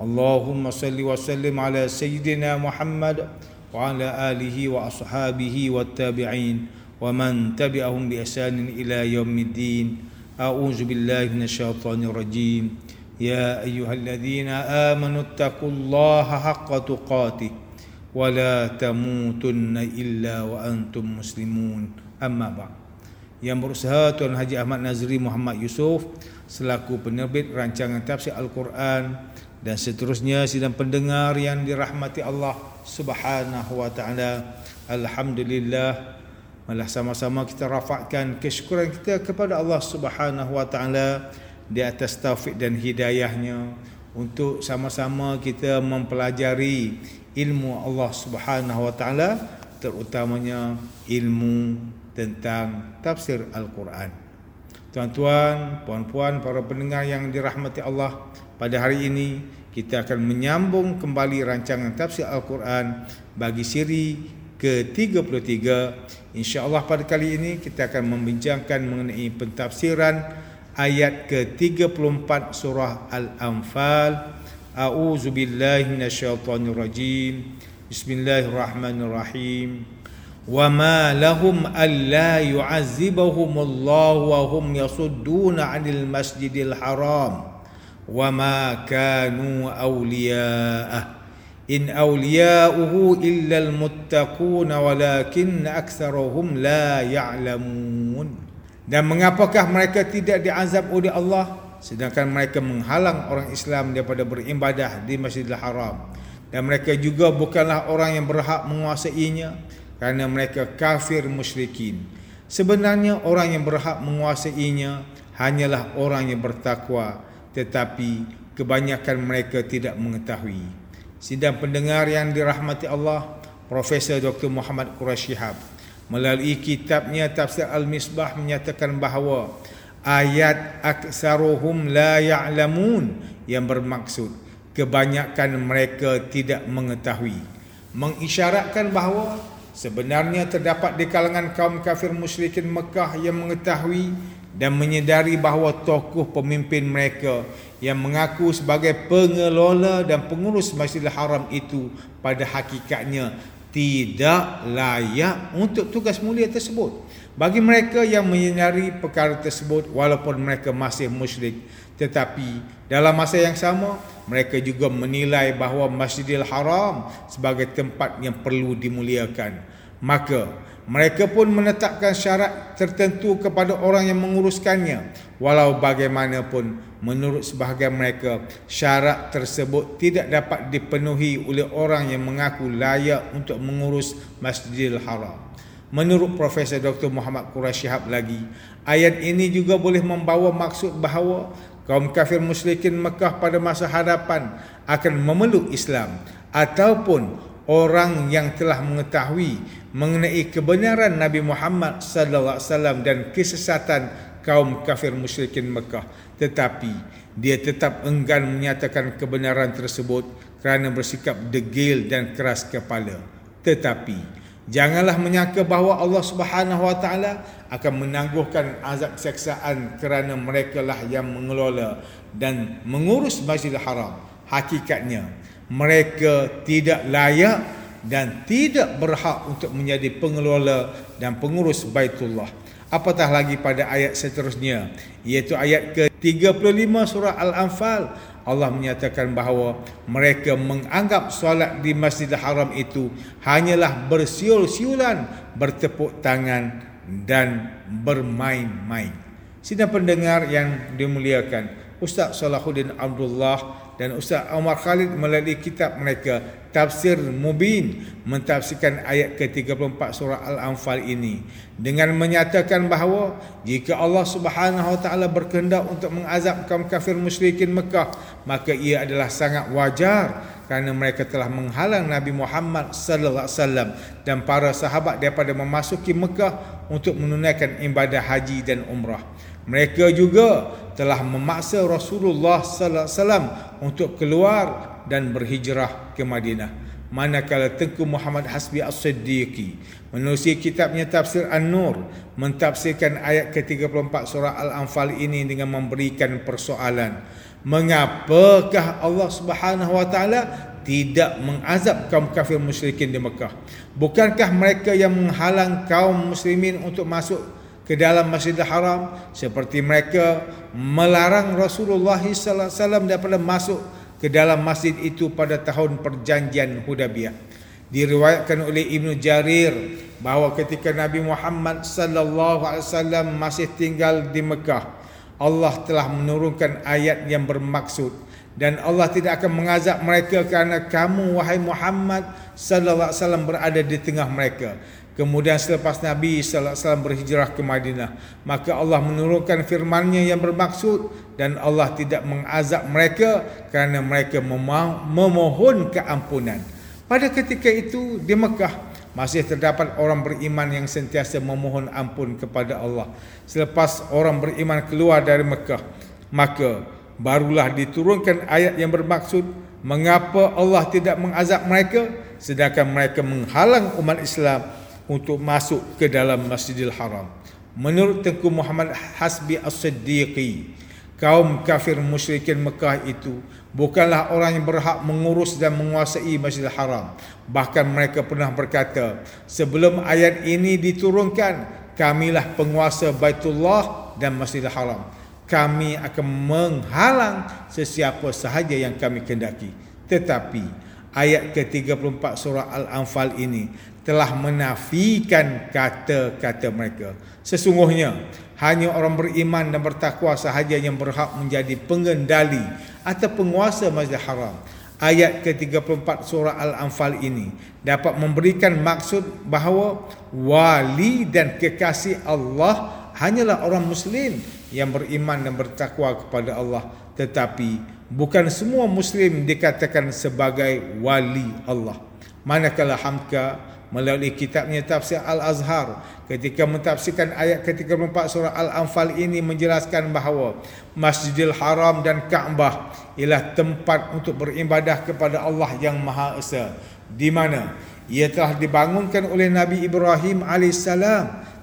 اللهم صل وسلم على سيدنا محمد وعلى آله وأصحابه والتابعين ومن تبعهم بإحسان إلى يوم الدين أعوذ بالله من الشيطان الرجيم يا أيها الذين آمنوا اتقوا الله حق تقاته ولا تموتن إلا وأنتم مسلمون أما بعد yang berusaha Tuan Haji Ahmad Nazri Muhammad Yusof selaku penerbit rancangan tafsir Al-Quran dan seterusnya sidang pendengar yang dirahmati Allah Subhanahu wa taala. Alhamdulillah malah sama-sama kita rafakkan kesyukuran kita kepada Allah Subhanahu wa taala di atas taufik dan hidayahnya untuk sama-sama kita mempelajari ilmu Allah Subhanahu wa taala terutamanya ilmu tentang tafsir Al-Quran. Tuan-tuan, puan-puan, para pendengar yang dirahmati Allah, pada hari ini kita akan menyambung kembali rancangan tafsir Al-Quran bagi siri ke-33. Insya-Allah pada kali ini kita akan membincangkan mengenai pentafsiran ayat ke-34 surah Al-Anfal. A'udzu billahi minasyaitonir rajim. Bismillahirrahmanirrahim. Wa ma lahum alla yu'azzibahumullahu wa hum yasudduna 'anil masjidil haram. وما كانوا أولياءه إن أولياؤه إلا المتقون ولكن أكثرهم لا يعلمون dan mengapakah mereka tidak diazab oleh Allah sedangkan mereka menghalang orang Islam daripada beribadah di Masjidil Haram dan mereka juga bukanlah orang yang berhak menguasainya kerana mereka kafir musyrikin sebenarnya orang yang berhak menguasainya hanyalah orang yang bertakwa tetapi kebanyakan mereka tidak mengetahui. Sidang pendengar yang dirahmati Allah, Profesor Dr. Muhammad Quraisy Shihab melalui kitabnya Tafsir Al-Misbah menyatakan bahawa ayat aksaruhum la ya'lamun yang bermaksud kebanyakan mereka tidak mengetahui mengisyaratkan bahawa sebenarnya terdapat di kalangan kaum kafir musyrikin Mekah yang mengetahui dan menyedari bahawa tokoh pemimpin mereka yang mengaku sebagai pengelola dan pengurus Masjidil Haram itu pada hakikatnya tidak layak untuk tugas mulia tersebut. Bagi mereka yang menyedari perkara tersebut walaupun mereka masih musyrik tetapi dalam masa yang sama mereka juga menilai bahawa Masjidil Haram sebagai tempat yang perlu dimuliakan. Maka mereka pun menetapkan syarat tertentu kepada orang yang menguruskannya walau bagaimanapun menurut sebahagian mereka syarat tersebut tidak dapat dipenuhi oleh orang yang mengaku layak untuk mengurus Masjidil Haram menurut Profesor Dr. Muhammad Quraisy Shihab lagi ayat ini juga boleh membawa maksud bahawa kaum kafir musyrikin Mekah pada masa hadapan akan memeluk Islam ataupun orang yang telah mengetahui mengenai kebenaran Nabi Muhammad sallallahu alaihi wasallam dan kesesatan kaum kafir musyrikin Mekah tetapi dia tetap enggan menyatakan kebenaran tersebut kerana bersikap degil dan keras kepala tetapi janganlah menyangka bahawa Allah Subhanahu wa taala akan menangguhkan azab seksaan kerana mereka lah yang mengelola dan mengurus Masjidil Haram hakikatnya mereka tidak layak dan tidak berhak untuk menjadi pengelola dan pengurus Baitullah. Apatah lagi pada ayat seterusnya iaitu ayat ke-35 surah Al-Anfal Allah menyatakan bahawa mereka menganggap solat di Masjidil Haram itu hanyalah bersiul-siulan, bertepuk tangan dan bermain-main. Sidang pendengar yang dimuliakan, Ustaz Salahuddin Abdullah dan Ustaz Omar Khalid melalui kitab mereka Tafsir Mubin mentafsirkan ayat ke-34 surah Al-Anfal ini dengan menyatakan bahawa jika Allah Subhanahu Wa Taala berkehendak untuk mengazab kaum kafir musyrikin Mekah maka ia adalah sangat wajar kerana mereka telah menghalang Nabi Muhammad sallallahu alaihi wasallam dan para sahabat daripada memasuki Mekah untuk menunaikan ibadah haji dan umrah. Mereka juga telah memaksa Rasulullah sallallahu alaihi wasallam untuk keluar dan berhijrah ke Madinah. Manakala Tengku Muhammad Hasbi As-Siddiqi menulis kitabnya Tafsir An-Nur mentafsirkan ayat ke-34 surah Al-Anfal ini dengan memberikan persoalan mengapakah Allah Subhanahu wa taala tidak mengazab kaum kafir musyrikin di Mekah? Bukankah mereka yang menghalang kaum muslimin untuk masuk ke dalam Masjidil Haram seperti mereka melarang Rasulullah sallallahu alaihi wasallam daripada masuk ke dalam masjid itu pada tahun perjanjian Hudaybiyah. Diriwayatkan oleh Ibnu Jarir bahawa ketika Nabi Muhammad sallallahu alaihi wasallam masih tinggal di Mekah, Allah telah menurunkan ayat yang bermaksud dan Allah tidak akan mengazab mereka kerana kamu wahai Muhammad sallallahu alaihi wasallam berada di tengah mereka. Kemudian selepas Nabi sallallahu alaihi wasallam berhijrah ke Madinah, maka Allah menurunkan firman-Nya yang bermaksud dan Allah tidak mengazab mereka kerana mereka memohon keampunan. Pada ketika itu di Mekah masih terdapat orang beriman yang sentiasa memohon ampun kepada Allah. Selepas orang beriman keluar dari Mekah, maka barulah diturunkan ayat yang bermaksud mengapa Allah tidak mengazab mereka sedangkan mereka menghalang umat Islam untuk masuk ke dalam Masjidil Haram. Menurut Tengku Muhammad Hasbi As-Siddiqi, kaum kafir musyrikin Mekah itu bukanlah orang yang berhak mengurus dan menguasai Masjidil Haram. Bahkan mereka pernah berkata, sebelum ayat ini diturunkan, kamilah penguasa Baitullah dan Masjidil Haram. Kami akan menghalang sesiapa sahaja yang kami kendaki. Tetapi ayat ke-34 surah Al-Anfal ini telah menafikan kata-kata mereka. Sesungguhnya hanya orang beriman dan bertakwa sahaja yang berhak menjadi pengendali atau penguasa Masjidil Haram. Ayat ke-34 surah Al-Anfal ini dapat memberikan maksud bahawa wali dan kekasih Allah hanyalah orang muslim yang beriman dan bertakwa kepada Allah tetapi bukan semua muslim dikatakan sebagai wali Allah. Manakala Hamka melalui kitabnya Tafsir Al-Azhar. Ketika mentafsirkan ayat ke-34 surah Al-Anfal ini menjelaskan bahawa Masjidil Haram dan Kaabah ialah tempat untuk beribadah kepada Allah yang Maha Esa di mana ia telah dibangunkan oleh Nabi Ibrahim AS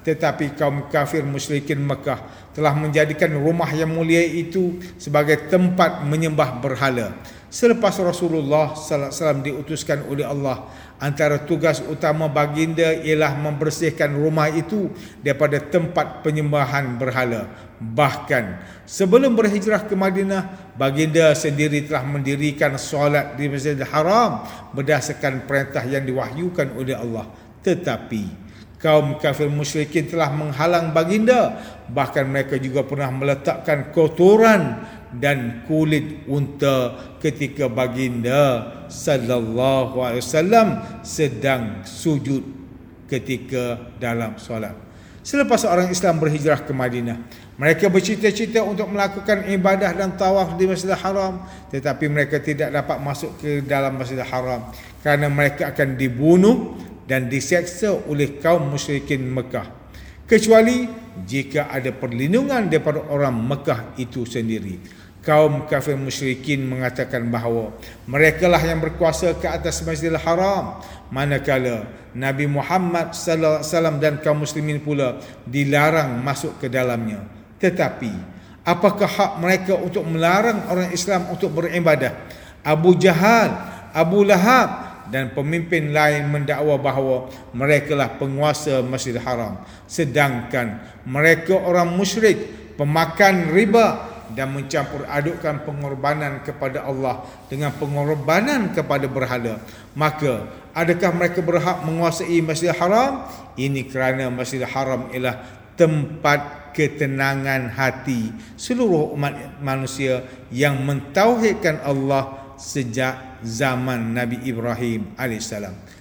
tetapi kaum kafir musyrikin Mekah telah menjadikan rumah yang mulia itu sebagai tempat menyembah berhala. Selepas Rasulullah sallallahu alaihi wasallam diutuskan oleh Allah antara tugas utama baginda ialah membersihkan rumah itu daripada tempat penyembahan berhala. Bahkan sebelum berhijrah ke Madinah, baginda sendiri telah mendirikan solat di Masjidil Haram berdasarkan perintah yang diwahyukan oleh Allah. Tetapi kaum kafir musyrikin telah menghalang baginda, bahkan mereka juga pernah meletakkan kotoran dan kulit unta ketika baginda sallallahu alaihi wasallam sedang sujud ketika dalam solat. Selepas orang Islam berhijrah ke Madinah, mereka bercita-cita untuk melakukan ibadah dan tawaf di Masjidil Haram, tetapi mereka tidak dapat masuk ke dalam Masjidil Haram kerana mereka akan dibunuh dan diseksa oleh kaum musyrikin Mekah. Kecuali jika ada perlindungan daripada orang Mekah itu sendiri. Kaum kafir musyrikin mengatakan bahawa mereka lah yang berkuasa ke atas Masjidil Haram. Manakala Nabi Muhammad sallallahu alaihi wasallam dan kaum muslimin pula dilarang masuk ke dalamnya. Tetapi apakah hak mereka untuk melarang orang Islam untuk beribadah? Abu Jahal Abu Lahab dan pemimpin lain mendakwa bahawa mereka lah penguasa Masjidil Haram. Sedangkan mereka orang musyrik pemakan riba dan mencampur adukkan pengorbanan kepada Allah dengan pengorbanan kepada berhala. Maka adakah mereka berhak menguasai Masjidil Haram? Ini kerana Masjidil Haram ialah tempat ketenangan hati seluruh umat manusia yang mentauhidkan Allah sejak zaman Nabi Ibrahim AS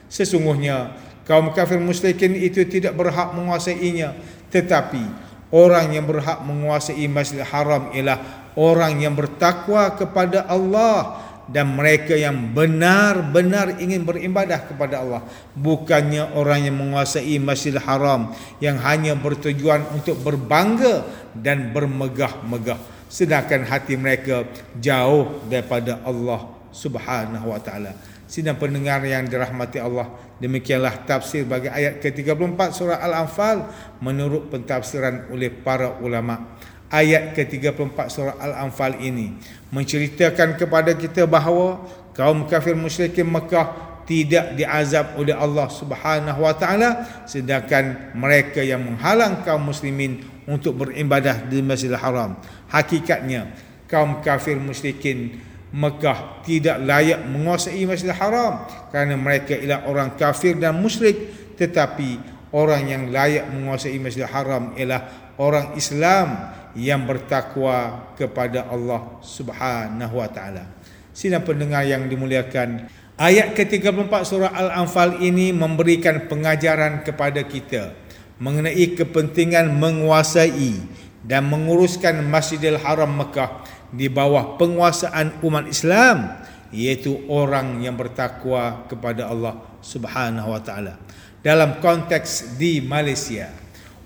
sesungguhnya kaum kafir musyrikin itu tidak berhak menguasainya. Tetapi Orang yang berhak menguasai Masjidil Haram ialah orang yang bertakwa kepada Allah dan mereka yang benar-benar ingin beribadah kepada Allah. Bukannya orang yang menguasai Masjidil Haram yang hanya bertujuan untuk berbangga dan bermegah-megah sedangkan hati mereka jauh daripada Allah Subhanahu wa taala. Sidang pendengar yang dirahmati Allah demikianlah tafsir bagi ayat ke-34 surah Al-Anfal menurut pentafsiran oleh para ulama. Ayat ke-34 surah Al-Anfal ini menceritakan kepada kita bahawa kaum kafir musyrikin Mekah tidak diazab oleh Allah Subhanahu wa taala sedangkan mereka yang menghalang kaum muslimin untuk beribadah di Masjidil Haram hakikatnya kaum kafir musyrikin Mekah tidak layak menguasai Masjidil Haram kerana mereka ialah orang kafir dan musyrik tetapi orang yang layak menguasai Masjidil Haram ialah orang Islam yang bertakwa kepada Allah Subhanahu wa taala. Sidang pendengar yang dimuliakan, ayat ke-34 surah Al-Anfal ini memberikan pengajaran kepada kita mengenai kepentingan menguasai dan menguruskan Masjidil Haram Mekah di bawah penguasaan umat Islam iaitu orang yang bertakwa kepada Allah Subhanahu wa taala. Dalam konteks di Malaysia,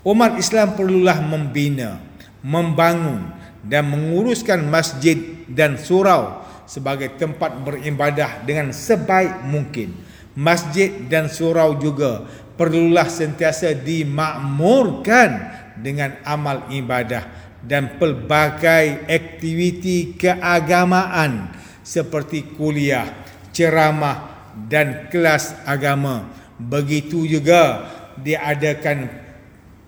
umat Islam perlulah membina membangun dan menguruskan masjid dan surau sebagai tempat beribadah dengan sebaik mungkin. Masjid dan surau juga perlulah sentiasa dimakmurkan dengan amal ibadah dan pelbagai aktiviti keagamaan seperti kuliah, ceramah dan kelas agama. Begitu juga diadakan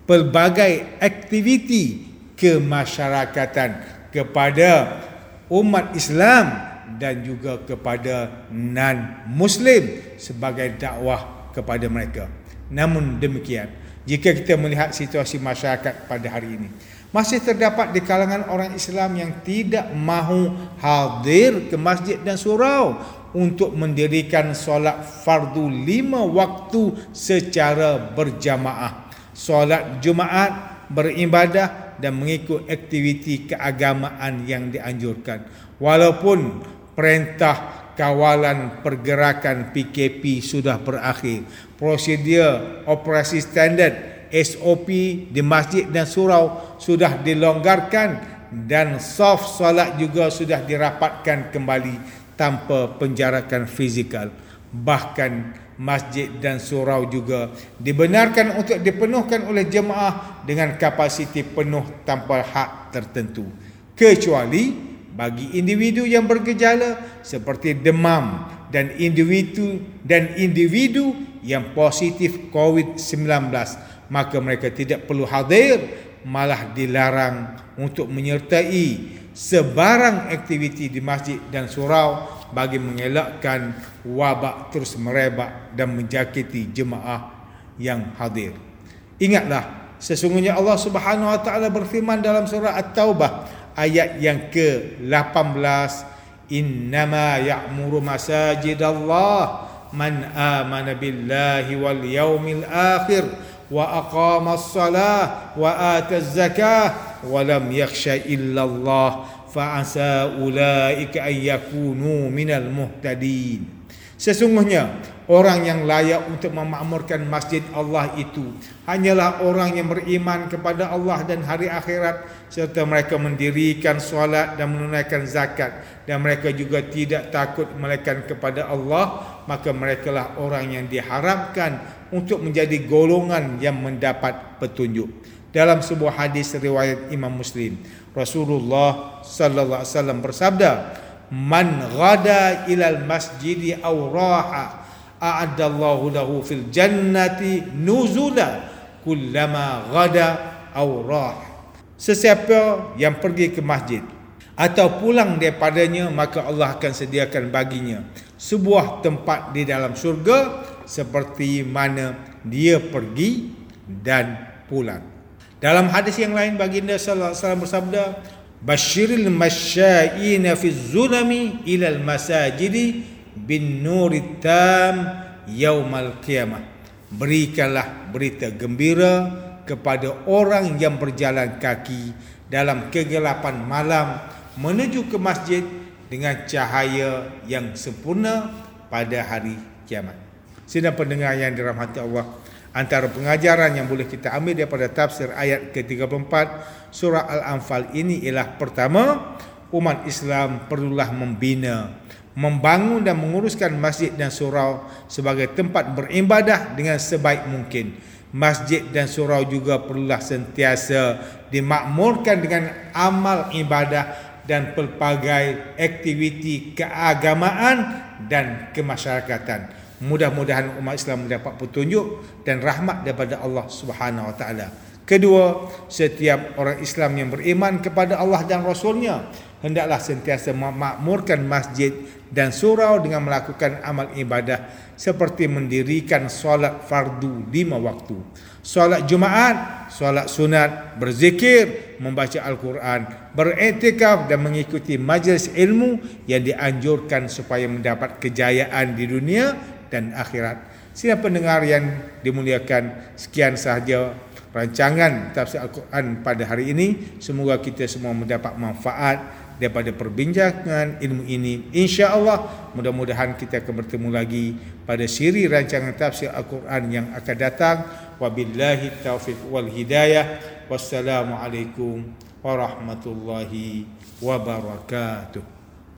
pelbagai aktiviti kemasyarakatan kepada umat Islam dan juga kepada non muslim sebagai dakwah kepada mereka. Namun demikian, jika kita melihat situasi masyarakat pada hari ini, masih terdapat di kalangan orang Islam yang tidak mahu hadir ke masjid dan surau untuk mendirikan solat fardu lima waktu secara berjamaah. Solat Jumaat beribadah dan mengikut aktiviti keagamaan yang dianjurkan. Walaupun perintah kawalan pergerakan PKP sudah berakhir prosedur operasi standard SOP di masjid dan surau sudah dilonggarkan dan soft solat juga sudah dirapatkan kembali tanpa penjarakan fizikal. Bahkan masjid dan surau juga. Dibenarkan untuk dipenuhkan oleh jemaah dengan kapasiti penuh tanpa hak tertentu. Kecuali bagi individu yang bergejala seperti demam dan individu dan individu yang positif COVID-19 maka mereka tidak perlu hadir malah dilarang untuk menyertai sebarang aktiviti di masjid dan surau bagi mengelakkan wabak terus merebak dan menjakiti jemaah yang hadir. Ingatlah sesungguhnya Allah Subhanahu wa taala berfirman dalam surah At-Taubah ayat yang ke-18 Innama ya'muru masajidallah man amana billahi wal yaumil akhir wa aqama as-salah wa ata az-zakah wa lam yakhsha illa Allah fa'asa ulaika ayyakunu minal muhtadin. Sesungguhnya orang yang layak untuk memakmurkan masjid Allah itu hanyalah orang yang beriman kepada Allah dan hari akhirat serta mereka mendirikan solat dan menunaikan zakat dan mereka juga tidak takut melekat kepada Allah maka merekalah orang yang diharapkan untuk menjadi golongan yang mendapat petunjuk dalam sebuah hadis riwayat Imam Muslim. Rasulullah sallallahu alaihi wasallam bersabda man ghada ilal masjidi aw raha a'adallahu lahu fil jannati nuzula kullama ghada aw raha. Sesiapa yang pergi ke masjid atau pulang daripadanya maka Allah akan sediakan baginya sebuah tempat di dalam syurga seperti mana dia pergi dan pulang dalam hadis yang lain baginda sallallahu alaihi wasallam bersabda, "Basyiril masya'ina fi zulami ila al-masajidi bin nuri tam yaumal qiyamah." Berikanlah berita gembira kepada orang yang berjalan kaki dalam kegelapan malam menuju ke masjid dengan cahaya yang sempurna pada hari kiamat. Sidang pendengar yang dirahmati Allah, antara pengajaran yang boleh kita ambil daripada tafsir ayat ke-34 surah Al-Anfal ini ialah pertama, umat Islam perlulah membina, membangun dan menguruskan masjid dan surau sebagai tempat beribadah dengan sebaik mungkin. Masjid dan surau juga perlulah sentiasa dimakmurkan dengan amal ibadah dan pelbagai aktiviti keagamaan dan kemasyarakatan. Mudah-mudahan umat Islam mendapat petunjuk dan rahmat daripada Allah Subhanahu Wa Taala. Kedua, setiap orang Islam yang beriman kepada Allah dan Rasulnya hendaklah sentiasa memakmurkan masjid dan surau dengan melakukan amal ibadah seperti mendirikan solat fardu lima waktu. Solat Jumaat, solat sunat, berzikir, membaca Al-Quran, beriktikaf dan mengikuti majlis ilmu yang dianjurkan supaya mendapat kejayaan di dunia dan akhirat. Siapa pendengar yang dimuliakan, sekian sahaja rancangan tafsir Al-Quran pada hari ini. Semoga kita semua mendapat manfaat daripada perbincangan ilmu ini insya-Allah mudah-mudahan kita akan bertemu lagi pada siri rancangan tafsir Al-Quran yang akan datang wabillahi taufiq wal hidayah wassalamu alaikum warahmatullahi wabarakatuh